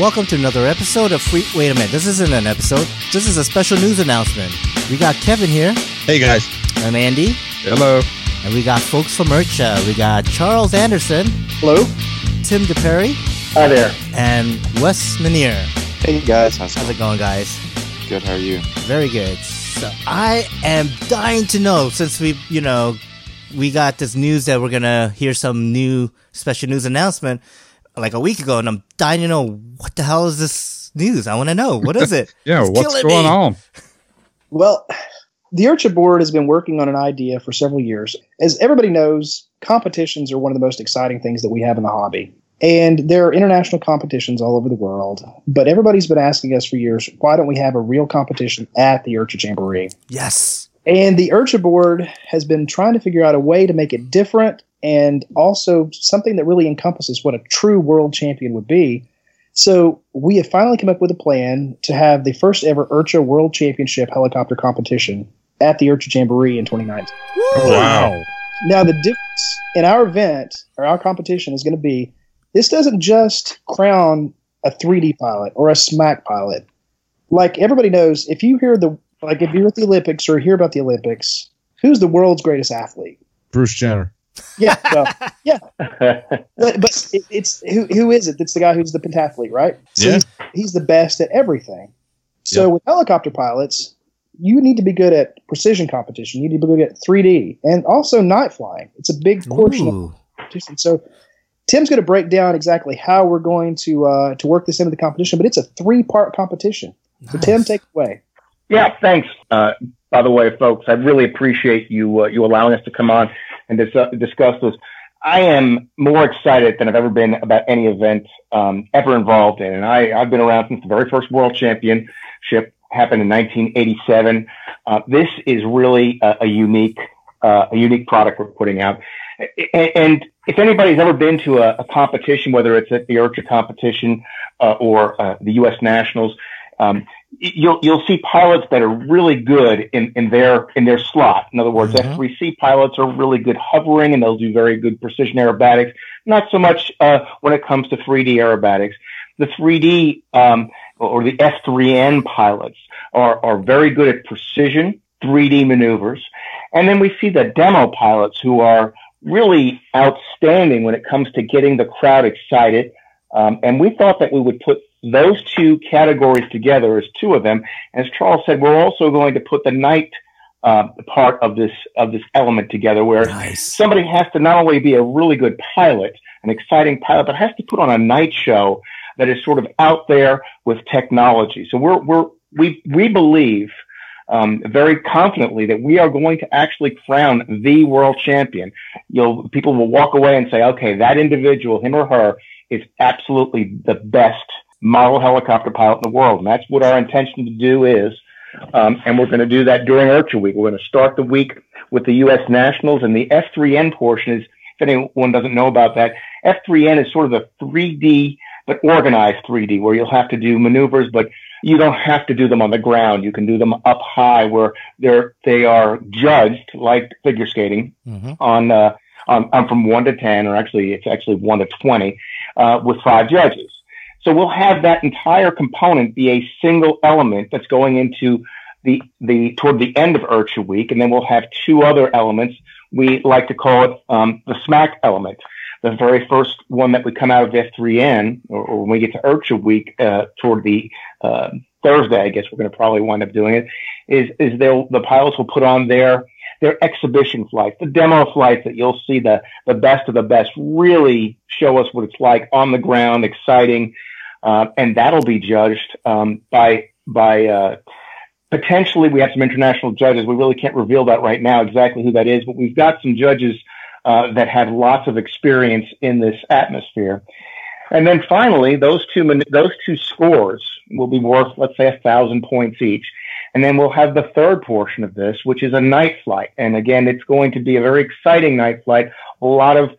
Welcome to another episode of Free. Wait a minute, this isn't an episode. This is a special news announcement. We got Kevin here. Hey guys. I'm Andy. Hello. And we got folks from IRCHA. We got Charles Anderson. Hello. Tim DePerry. Hi there. And Wes Manier. Hey guys, how's, how's it going, guys? Good. How are you? Very good. So I am dying to know since we, you know, we got this news that we're gonna hear some new special news announcement like a week ago, and I'm dying to know what the hell is this news. I want to know what is it? yeah, it's what's going me. on? Well, the IRCHA board has been working on an idea for several years. As everybody knows, competitions are one of the most exciting things that we have in the hobby. And there are international competitions all over the world, but everybody's been asking us for years, why don't we have a real competition at the IRCHA Jamboree? Yes. And the IRCHA board has been trying to figure out a way to make it different and also something that really encompasses what a true world champion would be. So we have finally come up with a plan to have the first ever IRCHA World Championship helicopter competition at the IRCHA Jamboree in 2019. wow. Now the difference in our event or our competition is going to be this doesn't just crown a 3D pilot or a smack pilot. Like everybody knows, if you hear the like if you're at the Olympics or hear about the Olympics, who's the world's greatest athlete? Bruce Jenner. Yeah, well, yeah. but, but it, it's who who is it? It's the guy who's the pentathlete, right? So yeah. he's, he's the best at everything. So yep. with helicopter pilots, you need to be good at precision competition. You need to be good at 3D and also night flying. It's a big portion Ooh. of competition. So Tim's going to break down exactly how we're going to uh, to work this into the competition, but it's a three part competition. Nice. So Tim, take it away. Yeah, thanks. Uh, by the way, folks, I really appreciate you uh, you allowing us to come on and dis- this. I am more excited than I've ever been about any event um, ever involved in, and I, I've been around since the very first World Championship happened in 1987. Uh, this is really a, a unique uh, a unique product we're putting out. And, if anybody's ever been to a, a, competition, whether it's at the IRCHA competition uh, or uh, the U.S. Nationals, um, you'll you'll see pilots that are really good in, in their in their slot. In other words, mm-hmm. F3C pilots are really good hovering and they'll do very good precision aerobatics. Not so much uh, when it comes to 3D aerobatics. The 3D um, or the F3N pilots are are very good at precision 3D maneuvers, and then we see the demo pilots who are really outstanding when it comes to getting the crowd excited. Um, and we thought that we would put those two categories together as two of them. As Charles said, we're also going to put the night uh, part of this of this element together, where nice. somebody has to not only be a really good pilot, an exciting pilot, but has to put on a night show that is sort of out there with technology. So we're we're we we believe. Um, very confidently that we are going to actually crown the world champion. You'll people will walk away and say, okay, that individual, him or her, is absolutely the best model helicopter pilot in the world. And that's what our intention to do is. Um, and we're going to do that during IRCHA week. We're going to start the week with the U.S. Nationals and the F3N portion is, if anyone doesn't know about that, F3N is sort of the 3D, but organized 3D where you'll have to do maneuvers, but you don't have to do them on the ground. You can do them up high where they're, they are judged like figure skating mm-hmm. on, uh, on, on, from one to 10, or actually, it's actually one to 20, uh, with five judges. So we'll have that entire component be a single element that's going into the, the, toward the end of IRCHA week. And then we'll have two other elements. We like to call it, um, the smack element. The very first one that would come out of F3N, or, or when we get to IRCHA week, uh, toward the, uh, Thursday, I guess we're going to probably wind up doing it, is, is they'll, the pilots will put on their, their exhibition flights, the demo flights that you'll see the, the best of the best really show us what it's like on the ground, exciting, uh, and that'll be judged um, by by uh, potentially we have some international judges. We really can't reveal that right now exactly who that is, but we've got some judges uh, that have lots of experience in this atmosphere. And then finally, those two those two scores will be worth, let's say, a thousand points each. And then we'll have the third portion of this, which is a night flight. And again, it's going to be a very exciting night flight. A lot of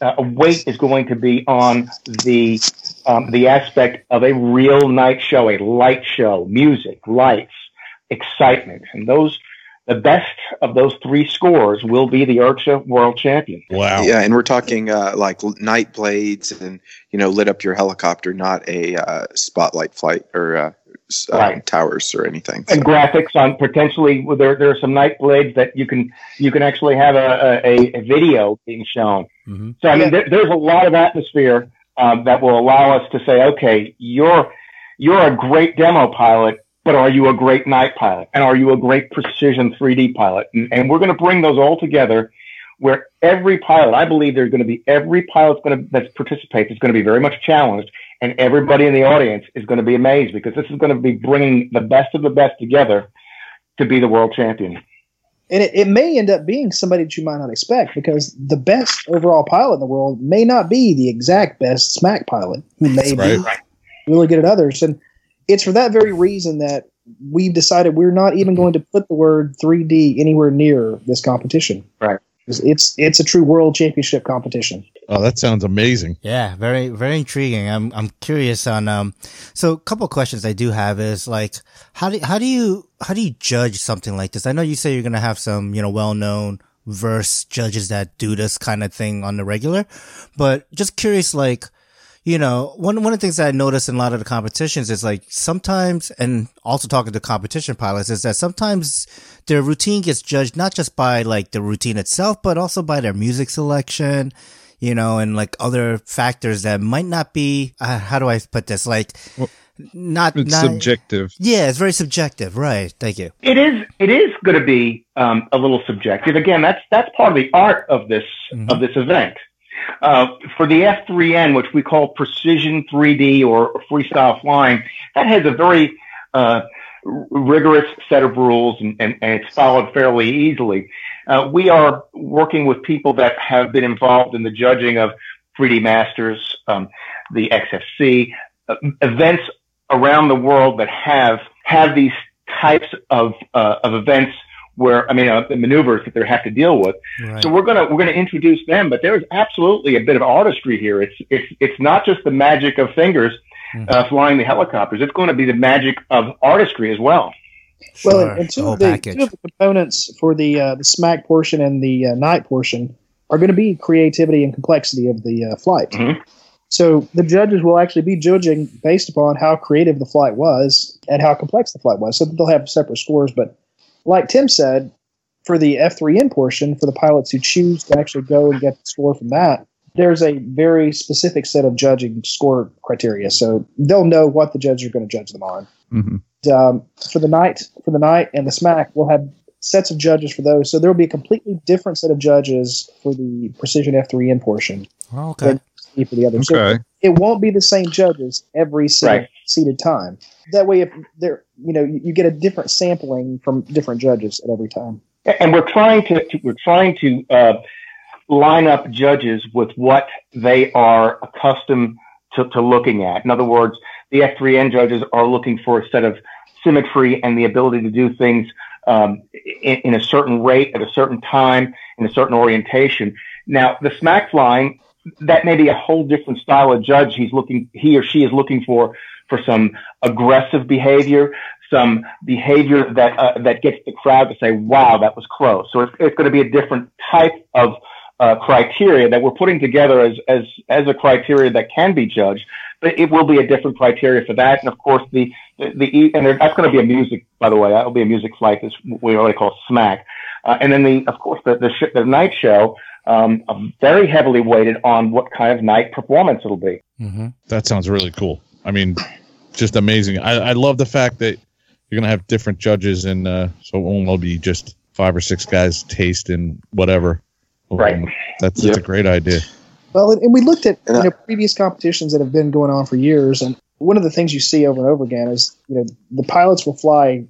uh, weight is going to be on the um, the aspect of a real night show, a light show, music, lights, excitement, and those the best of those three scores will be the IRCHA world champion. Wow. Yeah, and we're talking uh, like l- night blades and you know lit up your helicopter, not a uh, spotlight flight or uh, s- um, Right. towers or anything. And graphics on potentially well, there there are some night blades that you can you can actually have a, a, a video being shown. Mhm. So I mean, Yeah. there, there's a lot of atmosphere um, that will allow us to say, okay, you're you're a great demo pilot, but are you a great night pilot? And are you a great precision 3D pilot? And, and we're going to bring those all together, where every pilot, I believe, there's going to be every pilot going to that participates is going to be very much challenged, and everybody in the audience is going to be amazed because this is going to be bringing the best of the best together to be the world champion. And it, it may end up being somebody that you might not expect because the best overall pilot in the world may not be the exact best smack pilot who may Right. be really good at others. And it's for that very reason that we've decided we're not even mm-hmm. going to put the word 3D anywhere near this competition. Right. It's it's, it's a true world championship competition. Oh, that sounds amazing. Yeah, very very intriguing. I'm I'm curious on um. So a couple of questions I do have is like how do how do you how do you judge something like this? I know you say you're gonna have some you know well known verse judges that do this kind of thing on the regular, but just curious like. You know, one one of the things that I notice in a lot of the competitions is like sometimes, and also talking to competition pilots, is that sometimes their routine gets judged not just by like the routine itself, but also by their music selection, you know, and like other factors that might not be, uh, how do I put this? Like, Well, not, It's not, subjective. yeah, it's very subjective. Right. Thank you. It is. It is going to be um, a little subjective. Again, that's that's part of the art of this Mhm. of this event. Uh, for the F3N, which we call Precision 3D or Freestyle Flying, that has a very uh, rigorous set of rules, and, and, and it's followed fairly easily. Uh, we are working with people that have been involved in the judging of 3D Masters, um, the XFC, uh, events around the world that have have these types of uh, of events where I mean uh, the maneuvers that they have to deal with. Right. So we're gonna we're gonna introduce them, but there's absolutely a bit of artistry here. It's it's it's not just the magic of fingers uh, flying the helicopters. It's going to be the magic of artistry as well. Sure. Well, and, and two, of the, two of the components for the uh, the smack portion and the uh, night portion are going to be creativity and complexity of the uh, flight. Mhm. So the judges will actually be judging based upon how creative the flight was and how complex the flight was. So they'll have separate scores. But like Tim said, for the F3N portion, for the pilots who choose to actually go and get the score from that, there's a very specific set of judging score criteria. So they'll know what the judges are going to judge them on hmm um, for the night for the night and the smack we'll have sets of judges for those so there will be a completely different set of judges for the precision f3n portion Oh, okay. Than for the other so Okay. it won't be the same judges every single Right. seated time that way if there you know you, you get a different sampling from different judges at every time and we're trying to, to we're trying to uh, line up judges with what they are accustomed to, to looking at. In other words, the F3N judges are looking for a set of symmetry and the ability to do things um, in, in a certain rate at a certain time in a certain orientation. Now, the smack flying that may be a whole different style of judge. He's looking, he or she is looking for for some aggressive behavior, some behavior that uh, that gets the crowd to say, "Wow, that was close." So it's, it's going to be a different type of uh, criteria that we're putting together as as as a criteria that can be judged. But it will be a different criteria for that, and of course the the, the and there, that's going to be a music, by the way. That'll be a music flight. This we already call smack, uh, and then the of course the the, sh- the night show. Um, very heavily weighted on what kind of night performance it'll be. Mm-hmm. That sounds really cool. I mean, just amazing. I, I love the fact that you're gonna have different judges, and uh, so it won't all be just five or six guys tasting whatever. Right. Um, that's that's a great idea. Well, and and we looked at you know previous competitions that have been going on for years, and one of the things you see over and over again is you know the pilots will fly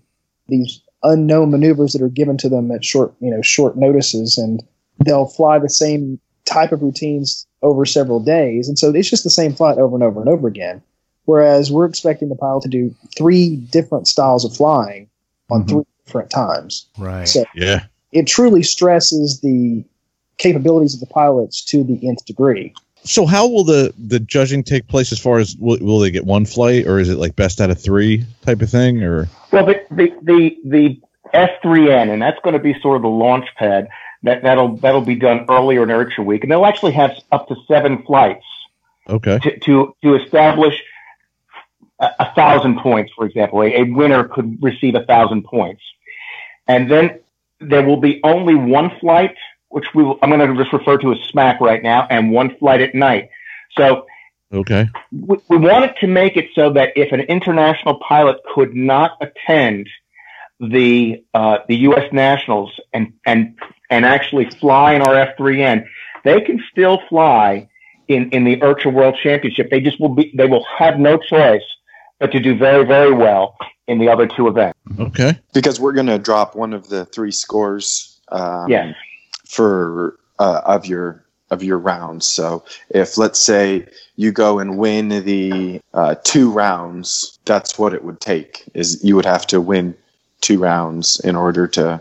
these unknown maneuvers that are given to them at short you know short notices, and they'll fly the same type of routines over several days, and so it's just the same flight over and over and over again. Whereas we're expecting the pilot to do three different styles of flying on Mhm. three different times. Right. So Yeah. it truly stresses the capabilities of the pilots to the nth degree. So how will the the judging take place? As far as will, will they get one flight, or is it like best out of three type of thing? Or Well, the the the, the F3N, and that's going to be sort of the launch pad. That that'll that'll be done earlier in IRCHA week, and they'll actually have up to seven flights. Okay. To to, to establish a, a, thousand points, for example, a, a winner could receive a thousand points, and then there will be only one flight, which we will, I'm going to just refer to as SMAC right now, and one flight at night. So Okay. We, we wanted to make it so that if an international pilot could not attend the uh, the U.S. nationals and and and actually fly in our F3N, they can still fly in in the IRCHA World Championship. They just will be they will have no choice but to do very very well in the other two events. Okay. Because we're going to drop one of the three scores. Um, yeah. For uh, of your of your rounds. So if let's say you go and win the uh, two rounds, that's what it would take. Is you would have to win two rounds in order to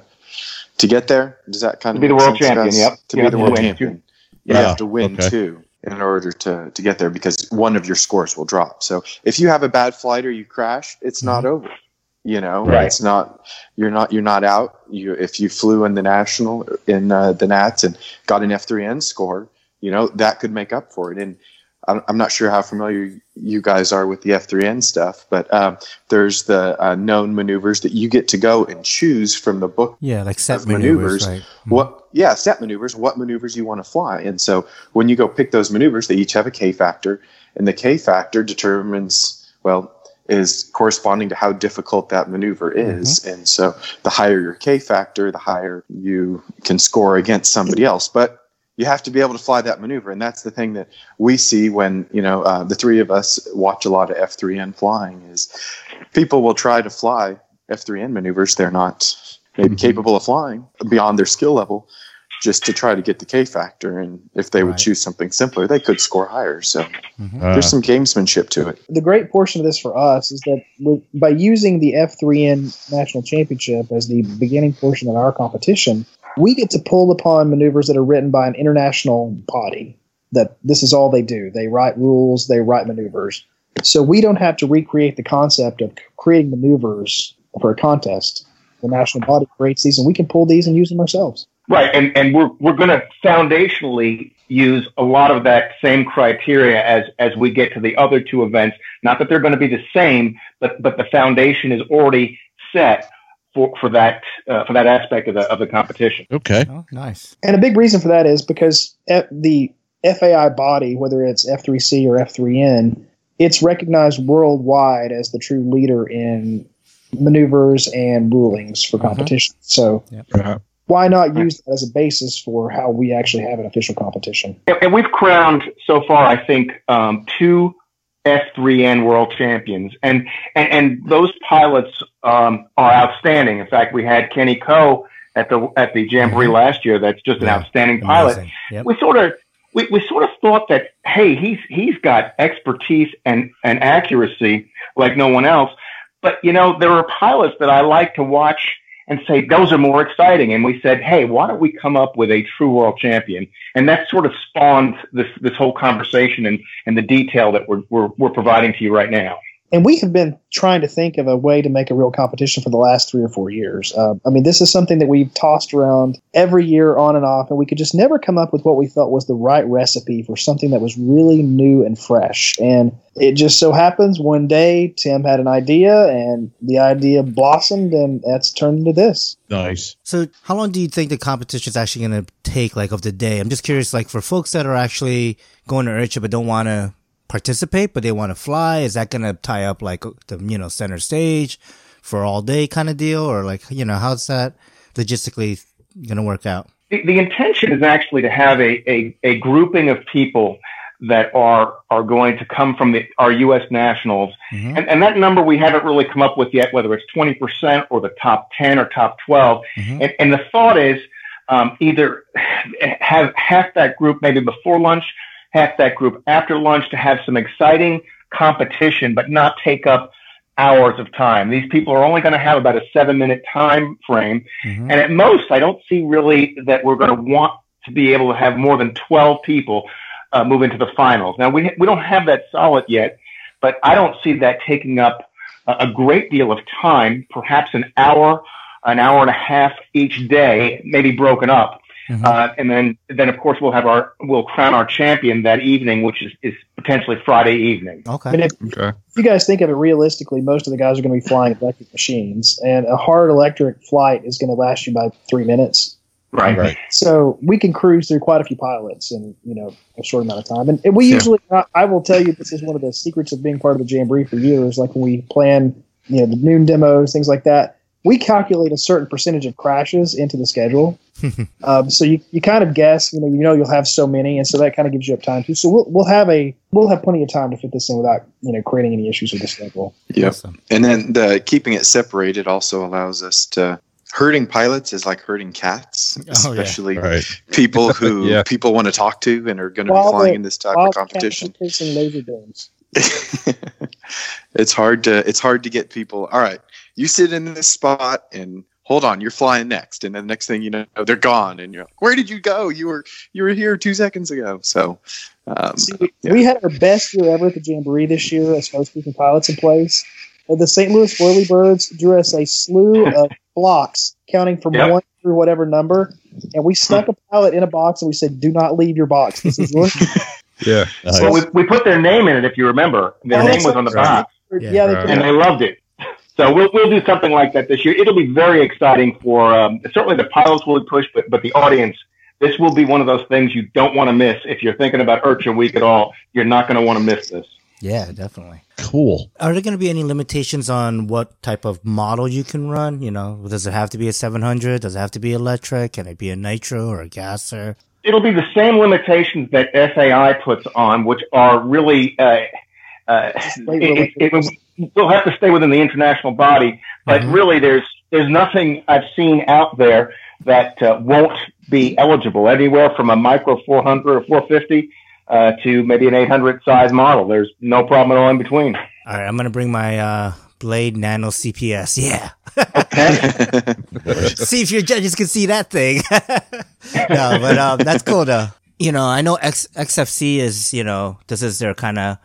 to get there. Does that kind to of be the world champion? Guys? Yep. To you be the world win. champion, you Yeah. have to win Okay. two in order to to get there because one of your scores will drop. So if you have a bad flight or you crash, it's not over. You know, Right. it's not you're not you're not out. You if you flew in the national in uh, the Nats and got an F3N score, you know that could make up for it. And I'm, I'm not sure how familiar you guys are with the F3N stuff, but um, there's the uh, known maneuvers that you get to go and choose from the book Yeah, like set maneuvers, maneuvers, right? what yeah set maneuvers what maneuvers you want to fly. And so when you go pick those maneuvers they each have a k factor and the k factor determines well is corresponding to how difficult that maneuver is. And so the higher your k factor the higher you can score against somebody else. But you have to be able to fly that maneuver and that's the thing that we see when you know uh, the three of us watch a lot of f3n flying is people will try to fly f3n maneuvers they're not maybe capable of flying beyond their skill level just to try to get the K factor. And if they would Right. choose something simpler, they could score higher. So Mm-hmm. Uh, there's some gamesmanship to it. the great portion of this for us is that by using the F3N National Championship as the beginning portion of our competition, we get to pull upon maneuvers that are written by an international body. That this is all they do. They write rules, they write maneuvers. So we don't have to recreate the concept of creating maneuvers for a contest. The national body creates these, and we can pull these and use them ourselves. Right, and and we're we're going to foundationally use a lot of that same criteria as as we get to the other two events. Not that they're going to be the same, but but the foundation is already set for for that uh, for that aspect of the of the competition. okay. Oh, nice. And a big reason for that is because F- the FAI body, whether it's F3C or F3N, it's recognized worldwide as the true leader in maneuvers and rulings for competition. So why not use that as a basis for how we actually have an official competition? And, and we've crowned so far, I think, um, two F3N world champions, and and, and those pilots um, are outstanding. In fact, we had Kenny Coe at the at the Jamboree last year. That's just an Yeah. outstanding pilot. Yep. we sort of we, we sort of thought that hey he's he's got expertise and, and accuracy like no one else but you know there are pilots that i like to watch and say those are more exciting. And we said hey why don't we come up with a true world champion? And that sort of spawned this this whole conversation and and the detail that we're we're, we're providing to you right now And we have been trying to think of a way to make a real competition for the last three or four years. Uh, I mean, this is something that we've tossed around every year on and off, and we could just never come up with what we felt was the right recipe for something that was really new and fresh. And it just so happens one day Tim had an idea, and the idea blossomed, and that's turned into this. Nice. So, how long do you think the competition is actually going to take, like, of the day? I'm just curious, like, for folks that are actually going to IRCHA but don't want to participate, but they want to fly, is that going to tie up, like, the, you know, center stage for all day kind of deal? Or, like, you know, how's that logistically going to work out? the, the intention is actually to have a, a, a grouping of people that are are going to come from the, our U.S. nationals, Mhm. and, and that number we haven't really come up with yet, whether it's twenty percent or the top ten or top 12 Mhm. And, and the thought is um, either have half that group maybe before lunch, half that group after lunch to have some exciting competition, but not take up hours of time. These people are only going to have about a seven minute time frame. Mhm. And at most, I don't see really that we're going to want to be able to have more than 12 people uh, move into the finals. Now, we, we don't have that solid yet, but I don't see that taking up a, a great deal of time, perhaps an hour. an hour and a half each day, maybe broken up. Mhm. Uh, and then, then of course we'll have our, we'll crown our champion that evening, which is, is potentially Friday evening. I Okay. mean, if, Okay. if you guys think of it realistically, most of the guys are going to be flying electric machines, and a hard electric flight is going to last you by three minutes. Right. Right. So we can cruise through quite a few pilots in you know a short amount of time. And, and we Yeah. usually, I, I will tell you, this is one of the secrets of being part of the Jamboree for years. Like when we plan, you know, the noon demos, things like that, we calculate a certain percentage of crashes into the schedule. um, so you, you kind of guess, you know, you know you'll have so many, and so that kind of gives you up time too. So we'll we'll have a we'll have plenty of time to fit this in without you know creating any issues with the schedule. Yep. Awesome. And then the keeping it separated also allows us to hurting pilots is like hurting cats, Oh, yeah. especially Right. people who Yeah. people want to talk to and are going to be flying the- in this type of competition. laser beams. it's hard to it's hard to get people. All right, you sit in this spot and hold on, you're flying next, and then the next thing you know, they're gone, and you're like, where did you go? You were you were here two seconds ago. So, um, See, we, yeah. we had our best year ever at the Jamboree this year as far as keeping pilots in place. The St. Louis Whirlybirds drew us a slew of blocks counting from Yep. one through whatever number, and we stuck a pilot in a box and we said, "Do not leave your box. This is yours." Yeah. Nice. Well, we, we put their name in it, if you remember. Their Oh, name was on the right. box. Yeah. yeah, they Right. and they loved it. So we'll we'll do something like that this year. It'll be very exciting for um, certainly the pilots will push, but but the audience. This will be one of those things you don't want to miss. If you're thinking about IRCHA Week at all, you're not going to want to miss this. Yeah, definitely. Cool. Are there going to be any limitations on what type of model you can run? You know, does it have to be a 700? Does it have to be electric? Can it be a nitro or a gasser? It'll be the same limitations that FAI puts on, which are really. Uh, uh, it, it, it, we'll have to stay within the international body, but Mhm. really, there's there's nothing I've seen out there that uh, won't be eligible. Anywhere from a micro 400 or 450 uh, to maybe an 800 size model. There's no problem at all in between. All right, I'm going to bring my uh, Blade Nano CPS. Yeah. see if your judges can see that thing. no, but um, that's cool though. You know, I know X- XFC is, you know, this is their kind of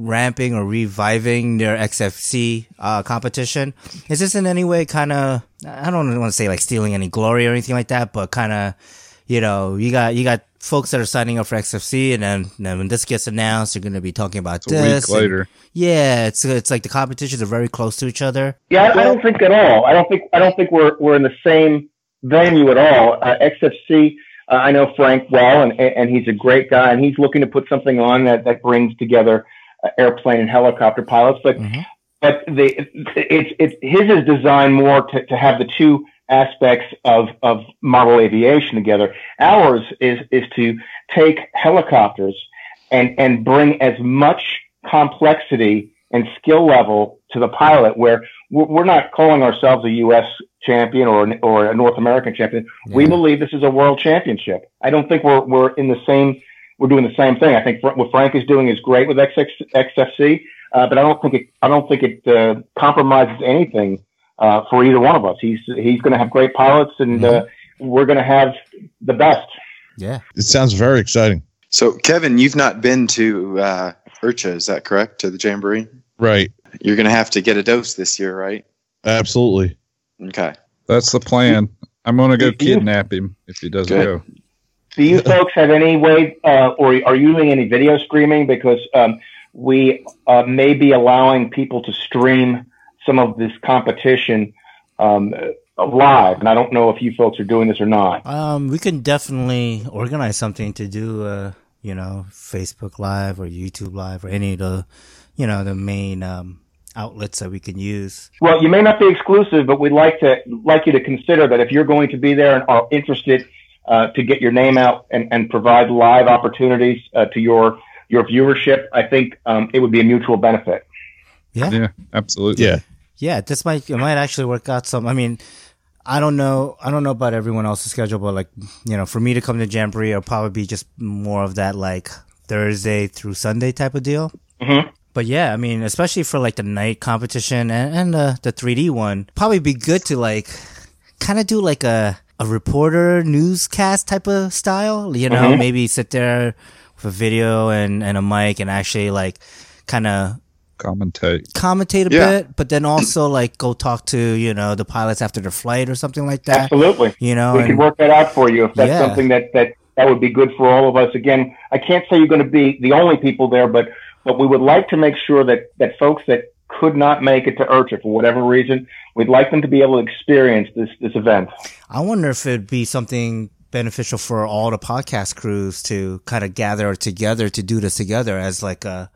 re-ramping or reviving their XFC uh, competition. Is this in any way kind of, I don't want to say like stealing any glory or anything like that, but kind of, you know, you got, you got folks that are signing up for XFC and then, then when this gets announced, you're going to be talking about It's a this. week and- later. yeah, it's it's like the competitions are very close to each other. Yeah, I, I don't think at all. I don't think I don't think we're we're in the same venue at all. Uh, XFC, uh, I know Frank well, and and he's a great guy, and he's looking to put something on that that brings together airplane and helicopter pilots. But Mhm. but the it's it's his is designed more to, to have the two aspects of of model aviation together. Ours is is to take helicopters and and bring as much complexity and skill level to the pilot where we're not calling ourselves a U.S. champion or an- or a North American champion. We believe this is a world championship. I don't think we're we're in the same we're doing the same thing. I think Fra- what Frank is doing is great with XX, XFC, uh, but I don't think it I don't think it uh, compromises anything uh, for either one of us. He's he's going to have great pilots, and uh, we're going to have the best. Yeah. It sounds very exciting. so Kevin, you've not been to uh, IRCHA, is that correct? To the Jamboree, Right. you're going to have to get a dose this year, right? Absolutely. Okay. That's the plan. I'm going to go You- you- kidnap him if he doesn't Good. go. Do you folks have any way, uh, or are you doing any video streaming? Because um, we uh, may be allowing people to stream some of this competition um, uh, live, and I don't know if you folks are doing this or not. Um, we can definitely organize something to do, uh, you know, Facebook Live or YouTube Live or any of the, you know, the main um, outlets that we can use. Well, you may not be exclusive, but we'd like to like you to consider that if you're going to be there and are interested uh, to get your name out and, and provide live opportunities uh, to your your viewership, I think um, it would be a mutual benefit. Yeah, absolutely. Yeah. Yeah, this might it might actually work out. Some, I mean, I don't know, I don't know about everyone else's schedule, but like, you know, for me to come to Jamboree, it'll probably be just more of that like Thursday through Sunday type of deal. Mhm. But yeah, I mean, especially for like the night competition and, and the, the 3D one, probably be good to like kind of do like a, a reporter newscast type of style, you know, Mhm. maybe sit there with a video and, and a mic and actually like kind of commentate. commentate a Yeah. bit, but then also like go talk to you know the pilots after their flight or something like that. Absolutely. You know, we and- can work that out for you if that's Yeah. something that, that that would be good for all of us. Again, I can't say you're going to be the only people there, but but we would like to make sure that that folks that could not make it to IRCHA for whatever reason, we'd like them to be able to experience this this event. I wonder if it'd be something beneficial for all the podcast crews to kind of gather together to do this together as like a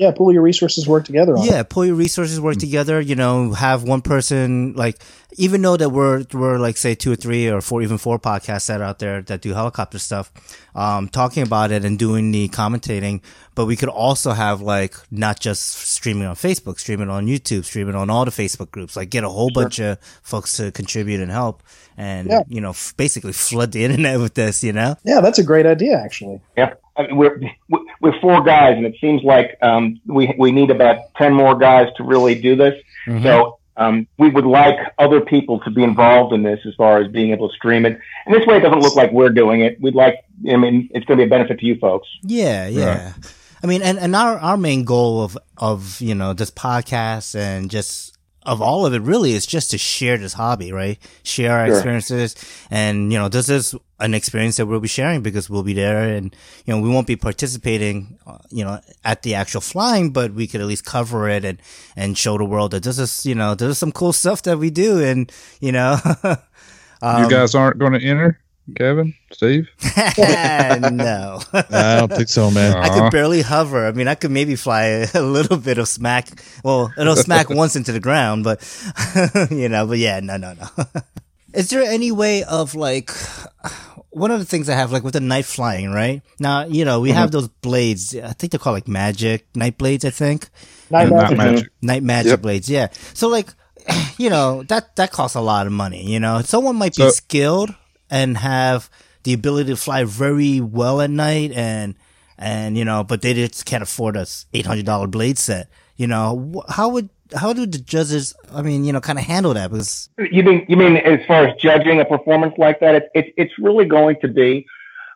Yeah, pull your resources, work together on it. yeah, pull your resources, work together. You know, have one person like even though that we're we're like say two or three or four, even four podcasts that are out there that do helicopter stuff, um, talking about it and doing the commentating. But we could also have like not just streaming on Facebook, streaming on YouTube, streaming on all the Facebook groups. Like get a whole bunch of folks to contribute and help, and Yeah. you know, f- basically flood the internet with this. You know. Yeah, that's a great idea, actually. Yeah, I mean, we're we're four guys, and it seems like um, we we need about ten more guys to really do this. So um, we would like other people to be involved in this as far as being able to stream it. And this way, it doesn't look like we're doing it. We'd like, I mean, it's going to be a benefit to you folks. Yeah, yeah. I mean, and, and our, our main goal of, of, you know, this podcast and just of all of it really is just to share this hobby, right? Share our Sure. experiences. And, you know, this is an experience that we'll be sharing because we'll be there and, you know, we won't be participating, uh, you know, at the actual flying, but we could at least cover it and, and show the world that this is, you know, there's some cool stuff that we do. And, you know, um, you guys aren't going to enter, Kevin, Steve. no. I don't think so, man. I could barely hover. I mean, I could maybe fly a, a little bit of smack. Well, it'll smack once into the ground, but you know, but yeah, no, no, no. Is there any way of like one of the things I have like with the night flying, right? Now, you know, we have mm-hmm. those blades. I think they're called like magic night blades, I think. Night And Magic. magic. Night magic Yep. blades, yeah. So like, you know, that that costs a lot of money. You know, someone might be So- skilled and have the ability to fly very well at night, and and you know, but they just can't afford a eight hundred dollar blade set. You know, how would how do the judges? I mean, you know, kind of handle that because You mean you mean as far as judging a performance like that? It's it's it's really going to be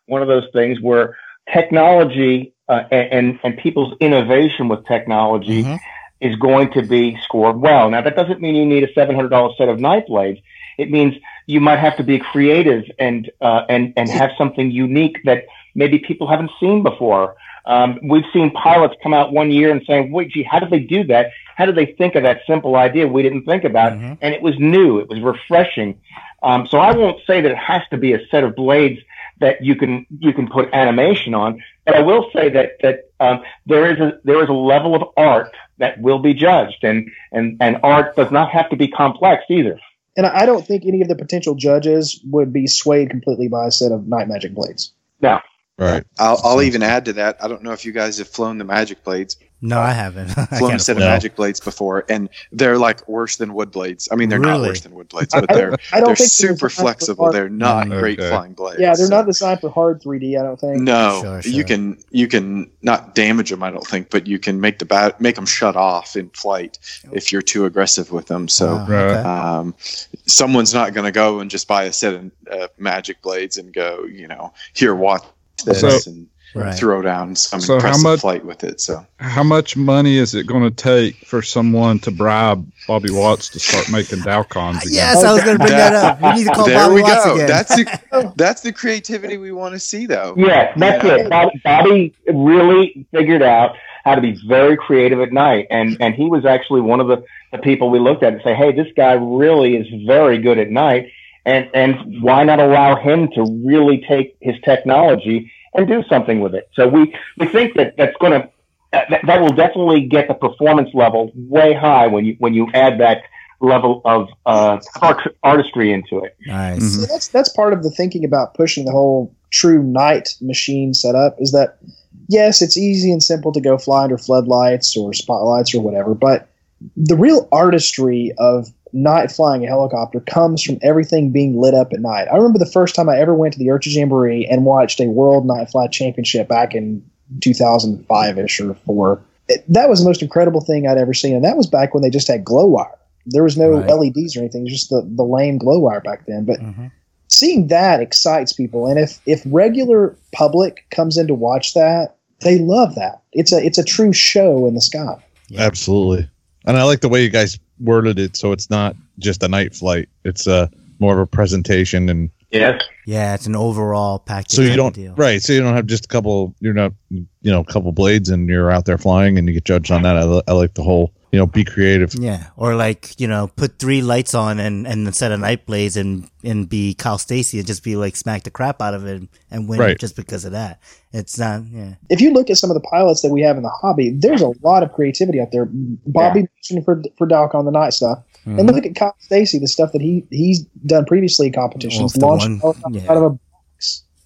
one of those things where technology uh, and, and people's innovation with technology Mhm. is going to be scored well. Now that doesn't mean you need a seven hundred dollar set of night blades. It means you might have to be creative and uh, and and have something unique that maybe people haven't seen before. Um, we've seen pilots come out one year and saying, "Wait, gee, how did they do that? How did they think of that simple idea we didn't think about?" Mhm. And it was new. It was refreshing. Um, so I won't say that it has to be a set of blades that you can you can put animation on, but I will say that that um, there is a there is a level of art that will be judged, and and and art does not have to be complex either. And I I don't think any of the potential judges would be swayed completely by a set of Night Magic blades. Now, Right. I'll, I'll even add to that. I don't know if you guys have flown the Magic Blades, no, I haven't. I flown a set of afford. Magic Blades before, and they're like worse than wood blades. I mean, they're not worse than wood blades, but they're I don't they're super flexible. They're not Mm, great flying blades. Yeah, they're So- not designed for hard 3D. I don't think. No, Sure, you can you can not damage them. I don't think, but you can make the bat make them shut off in flight if you're too aggressive with them. So. Wow, okay. Um, someone's not going to go and just buy a set of uh, magic blades and go, you know, here, watch this So- and Right. throw down some So how impressive much- flight with it. So How much money is it going to take for someone to bribe Bobby Watts to start making Dowcons again? Yes, I was going to bring that, up. We need to call there Bobby we Watts go. again. That's the that's the creativity we want to see, though. yes, that's Yeah. it. Bob- Bobby really figured out how to be very creative at night, and and he was actually one of the, the people we looked at and say, hey, this guy really is very good at night, and and why not allow him to really take his technology and do something with it? So we we think that that's going to that, that will definitely get the performance level way high when you when you add that level of uh, art, artistry into it. nice. Mhm. So that's that's part of the thinking about pushing the whole true night machine setup is that yes, it's easy and simple to go fly under floodlights or spotlights or whatever, but the real artistry of night flying a helicopter comes from everything being lit up at night. I remember the first time I ever went to the IRCHA Jamboree and watched a World Night Fly Championship back in 2005 ish or four. It, that was the most incredible thing I'd ever seen, and that was back when they just had glow wire. There was no Right. LEDs or anything; just the, the lame glow wire back then. But Mhm. seeing that excites people, and if if regular public comes in to watch that, they love that. It's a it's a true show in the sky. Absolutely. And I like the way you guys worded it so it's not just a night flight. It's a more of a presentation and Yes. Yeah, it's an overall package. so you don't deal. right, so you don't have just a couple you're not you know, a couple blades and you're out there flying and you get judged on that. I, I like the whole, you know, be creative. Yeah, or like you know, put three lights on and and set a night blaze and and be Kyle Stacy and just be like smack the crap out of it and win Right. just because of that. It's not. Yeah. if you look at some of the pilots that we have in the hobby, there's a lot of creativity out there. Bobby mentioned for for Dalek on the night stuff, Mm-hmm. and look at Kyle Stacy, the stuff that he he's done previously in competitions, Well, launched one- out, yeah. out of a box.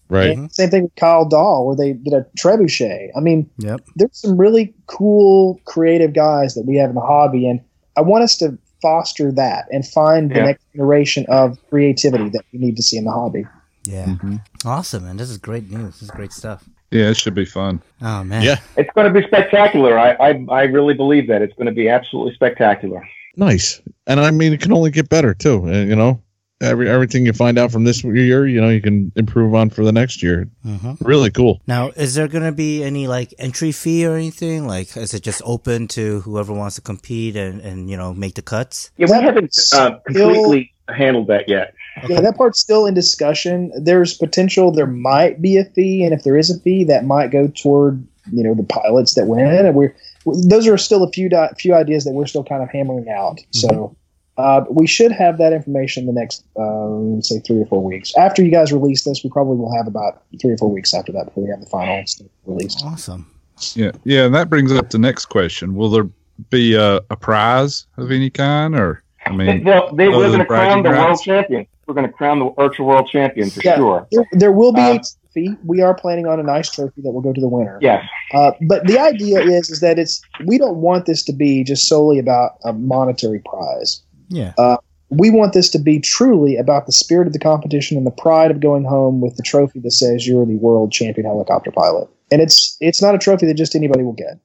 Right. And same thing with Kyle Dahl, where they did a trebuchet. I mean, Yep. there's some really cool, creative guys that we have in the hobby, and I want us to foster that and find the next generation of creativity that we need to see in the hobby. Yeah. Mm-hmm. Awesome, man. This is great news. This is great stuff. Yeah, it should be fun. Oh man. Yeah. It's going to be spectacular. I, I, I really believe that. It's going to be absolutely spectacular. Nice. And I mean, it can only get better too. You know, every everything you find out from this year, you know, you can improve on for the next year. hmm Really cool. Now, is there going to be any like entry fee or anything? Like, is it just open to whoever wants to compete and, and you know make the cuts? Yeah, we haven't uh, Still- completely handled that yet. Yeah, that part's still in discussion. There's potential there might be a fee, and if there is a fee, that might go toward you know the pilots that win. And we're those are still a few di- few ideas that we're still kind of hammering out. So uh, we should have that information in the next um, say three or four weeks after you guys release this. We probably will have about three or four weeks after that before we have the final stuff released. Awesome. Yeah, yeah, and that brings up the next question: Will there be a, a prize of any kind, or I mean, Well, they, other we're going to crown bragging the world champion. We're going to crown the virtual world champion for Yeah. sure. There, there will be Um, a fee. We are planning on a nice trophy that will go to the winner. Yes. Uh, but the idea is is that it's we don't want this to be just solely about a monetary prize. Yeah. We want this to be truly about the spirit of the competition and the pride of going home with the trophy that says you're the world champion helicopter pilot. And it's it's not a trophy that just anybody will get.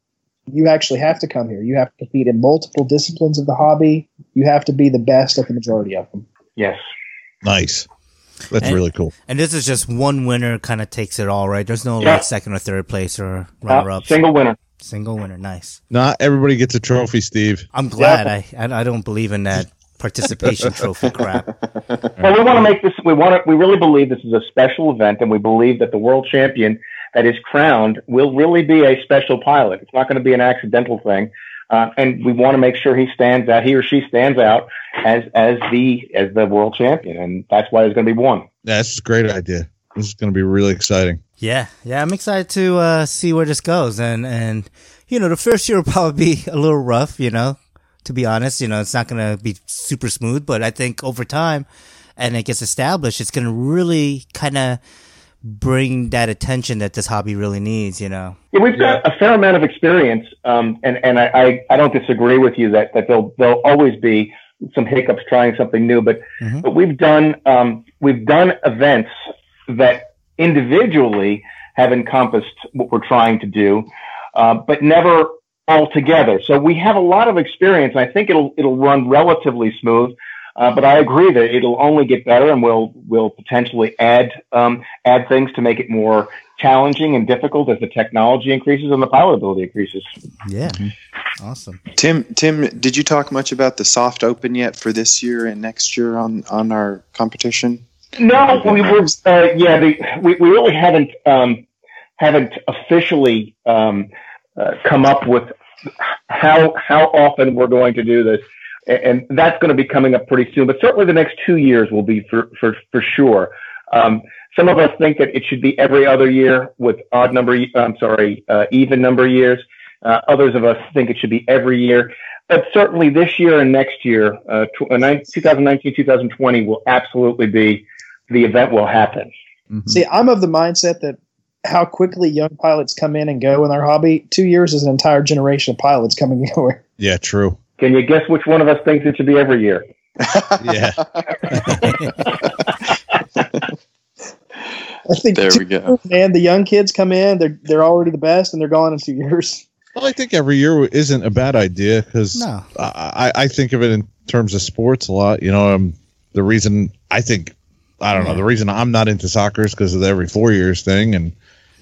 You actually have to come here. You have to compete in multiple disciplines of the hobby. You have to be the best at the majority of them. Yes. Nice. That's And- really cool. And this is just one winner kind of takes it all, right? There's no Yeah. like second or third place or Uh, runner up. single winner. Single winner. Nice. Not everybody gets a trophy, Steve. I'm glad. I, I I don't believe in that participation trophy crap. Well, we want to make this. We want to. We really believe this is a special event, and we believe that the world champion that is crowned will really be a special pilot. It's not going to be an accidental thing, uh, and we want to make sure he stands out. He or she stands out as as the as the world champion, and that's why there's going to be one. Yeah, this a great idea. This is going to be really exciting. Yeah, yeah, I'm excited to uh, see where this goes, and and you know, the first year will probably be a little rough, you know. To be honest, you know, it's not gonna be super smooth, but I think over time, and it gets established, it's gonna really kind of bring that attention that this hobby really needs, you know. Yeah, we've got a fair amount of experience, um, and and I, I, I don't disagree with you that that there'll there'll always be some hiccups trying something new, but Mhm. but we've done um, we've done events that individually have encompassed what we're trying to do, uh, but never all together. So we have a lot of experience. and I think it'll it'll run relatively smooth. Uh, but I agree that it'll only get better, and we'll we'll potentially add um, add things to make it more challenging and difficult as the technology increases and the pilot ability increases. Yeah, awesome. Tim, Tim, did you talk much about the soft open yet for this year and next year on on our competition? No, we were. Uh, yeah, the, we we really haven't um, haven't officially um, uh, come up with how how often we're going to do this, A- and that's going to be coming up pretty soon. But certainly, the next two years will be for for for sure. Um, some of us think that it should be every other year with odd number. I'm sorry, uh, even number years. Uh, others of us think it should be every year. But certainly this year and next year, uh, uh, nine- 2019, 2020 will absolutely be the event will happen. mhm. See, I'm of the mindset that how quickly young pilots come in and go in their hobby. Two years is an entire generation of pilots coming and going. Yeah, true. Can you guess which one of us thinks it should be every year? Yeah. I think there we go. And the young kids come in, they're they're already the best, and they're gone in two years. Well, I think every year isn't a bad idea because No. I, I I think of it in terms of sports a lot. You know, um, the reason I think I don't know the reason I'm not into soccer is because of the every four years thing, and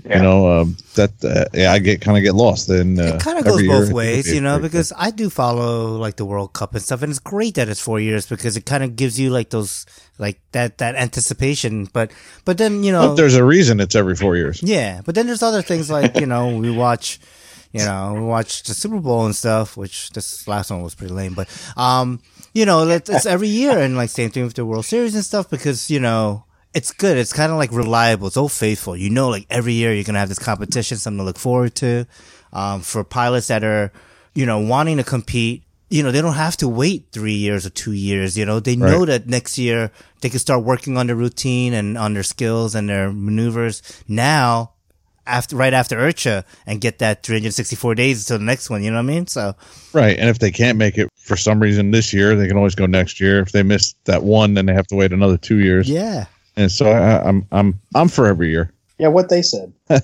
Yeah. You know, um, that uh, yeah, I get kind of get lost. And uh, it kind of goes every year, I both ways, you know, because I do follow like the World Cup and stuff, and it's great that it's four years because it kind of gives you like those like that that anticipation. But but then you know, But there's a reason it's every four years. yeah, but then there's other things like you know we watch. You know, we watch the Super Bowl and stuff, which this last one was pretty lame, but um, you know, it's, it's every year and like same thing with the World Series and stuff because you know it's good. It's kind of like reliable. It's so faithful. You know, like every year you're gonna have this competition, something to look forward to. Um, for pilots that are, you know, wanting to compete, you know, they don't have to wait three years or two years. You know, they know that next year they can start working on their routine and on their skills and their maneuvers now. After right after IRCHA and get that 364 days until the next one, you know what I mean? So Right. And if they can't make it for some reason this year, they can always go next year. If they miss that one, then they have to wait another two years. yeah, And so I, I'm I'm I'm for every year. Yeah, what they said. Well,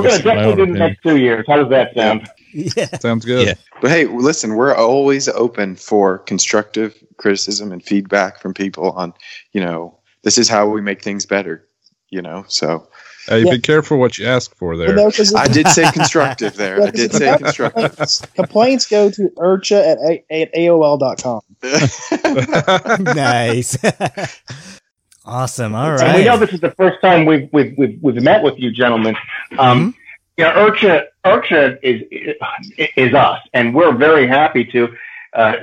we're going to My definitely do the next two years. How does that sound? yeah, Sounds good. Yeah. But hey, listen, we're always open for constructive criticism and feedback from people on, you know, this is how we make things better, you know. So Hey, Yeah. be careful what you ask for there. But no, 'cause I did say constructive there. I did say constructive. complaints, complaints go to ircha at, a- at AOL.com. nice, awesome. All right. And we know this is the first time we've we've we've, we've met with you, gentlemen. Mm-hmm. Um, You know, IRCHA IRCHA is is us, and we're very happy to. Uh,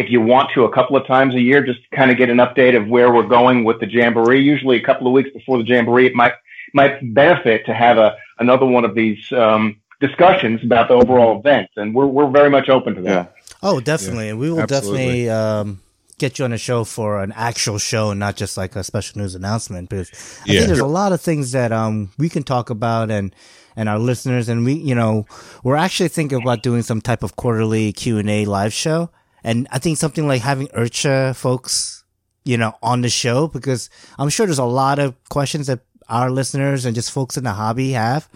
if you want to, a couple of times a year, just kind of get an update of where we're going with the jamboree. Usually, a couple of weeks before the jamboree, it might might benefit to have a another one of these um, discussions about the overall event, and we're we're very much open to that. Yeah. Oh, definitely. And we will absolutely. definitely um, get you on a show for an actual show and not just like a special news announcement. Because I Yeah. think there's a lot of things that um, we can talk about and and our listeners and we, you know, we're actually thinking about doing some type of quarterly Q and A live show. And I think something like having IRCHA folks, you know, on the show because I'm sure there's a lot of questions that our listeners and just folks in the hobby have.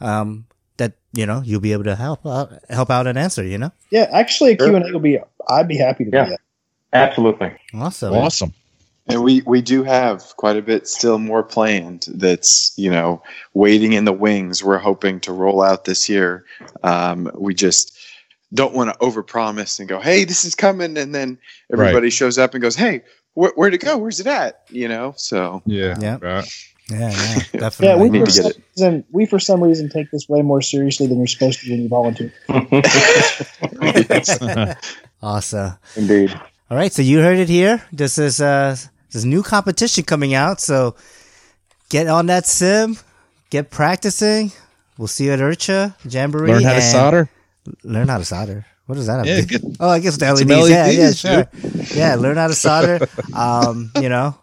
Um, that you know you'll be able to help out, help out and answer. You know, Yeah, actually, a Sure. Q&A will be, I'd be happy to Yeah. do that. Absolutely. awesome. Awesome. And we, we do have quite a bit still more planned that's, you know, waiting in the wings. We're hoping to roll out this year. Um, we just don't want to overpromise and go, hey, this is coming. And then everybody shows up and goes, hey, wh- where'd it go? Where's it at? You know, so Yeah. Yeah. Right. Yeah, yeah, Yeah, we need for, to get some it. reason, we for some reason take this way more seriously than you're supposed to when you volunteer. awesome. Indeed. All right, so you heard it here. This is uh this new competition coming out. So get on that sim, get practicing. We'll see you at IRCHA Jamboree. Learn how to solder. Learn how to solder. What does that have Yeah, to do? get Oh, I guess the some LEDs. Yeah, yeah, sure. Yeah, learn how to solder. Um, you know,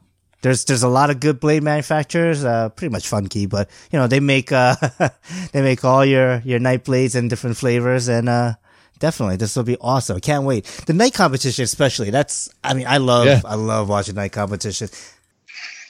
there's there's a lot of good blade manufacturers. Uh, pretty much Funky, but you know they make uh they make all your your night blades in different flavors, and uh definitely this will be awesome. Can't wait. The night competition, especially. That's I mean I love Yeah. I love watching night competition.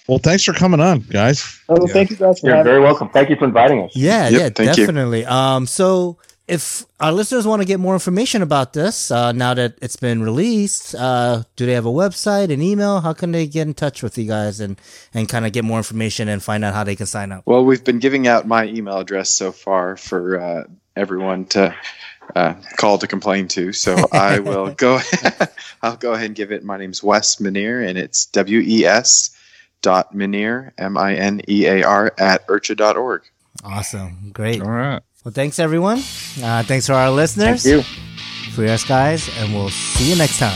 Well, thanks for coming on, guys. Oh, Yeah. thank you guys for You're having very welcome. Thank you for inviting us. Yeah, Yep, yeah, thank you. definitely. Um, so if our listeners want to get more information about this, uh, now that it's been released, uh, do they have a website, an email? How can they get in touch with you guys and, and kind of get more information and find out how they can sign up? Well, we've been giving out my email address so far for uh, everyone to uh, call to complain to. So I will go. I'll go ahead and give it. My name's Wes Minear, and it's W E S dot Minear M I N E A R at ircha.org. Awesome. Great. All right. Well, thanks everyone. Uh, thanks for our listeners. Thank you. For us guys, and we'll see you next time.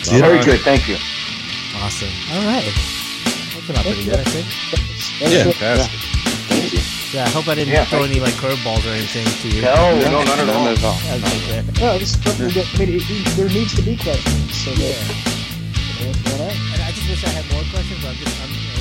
See ya. Very good. Thank you. Awesome. All right. That turned out pretty good, I think. Yeah. Fantastic. Thank you. Yeah, I hope I didn't Yeah, throw any like curveballs or anything to you. No, no, not at all. None at all. Okay, good. No, this is perfectly good. I mean, it, it- there needs to be questions. So that, Yeah. you know what's going on. And I just wish I had more questions. But I'm just I'm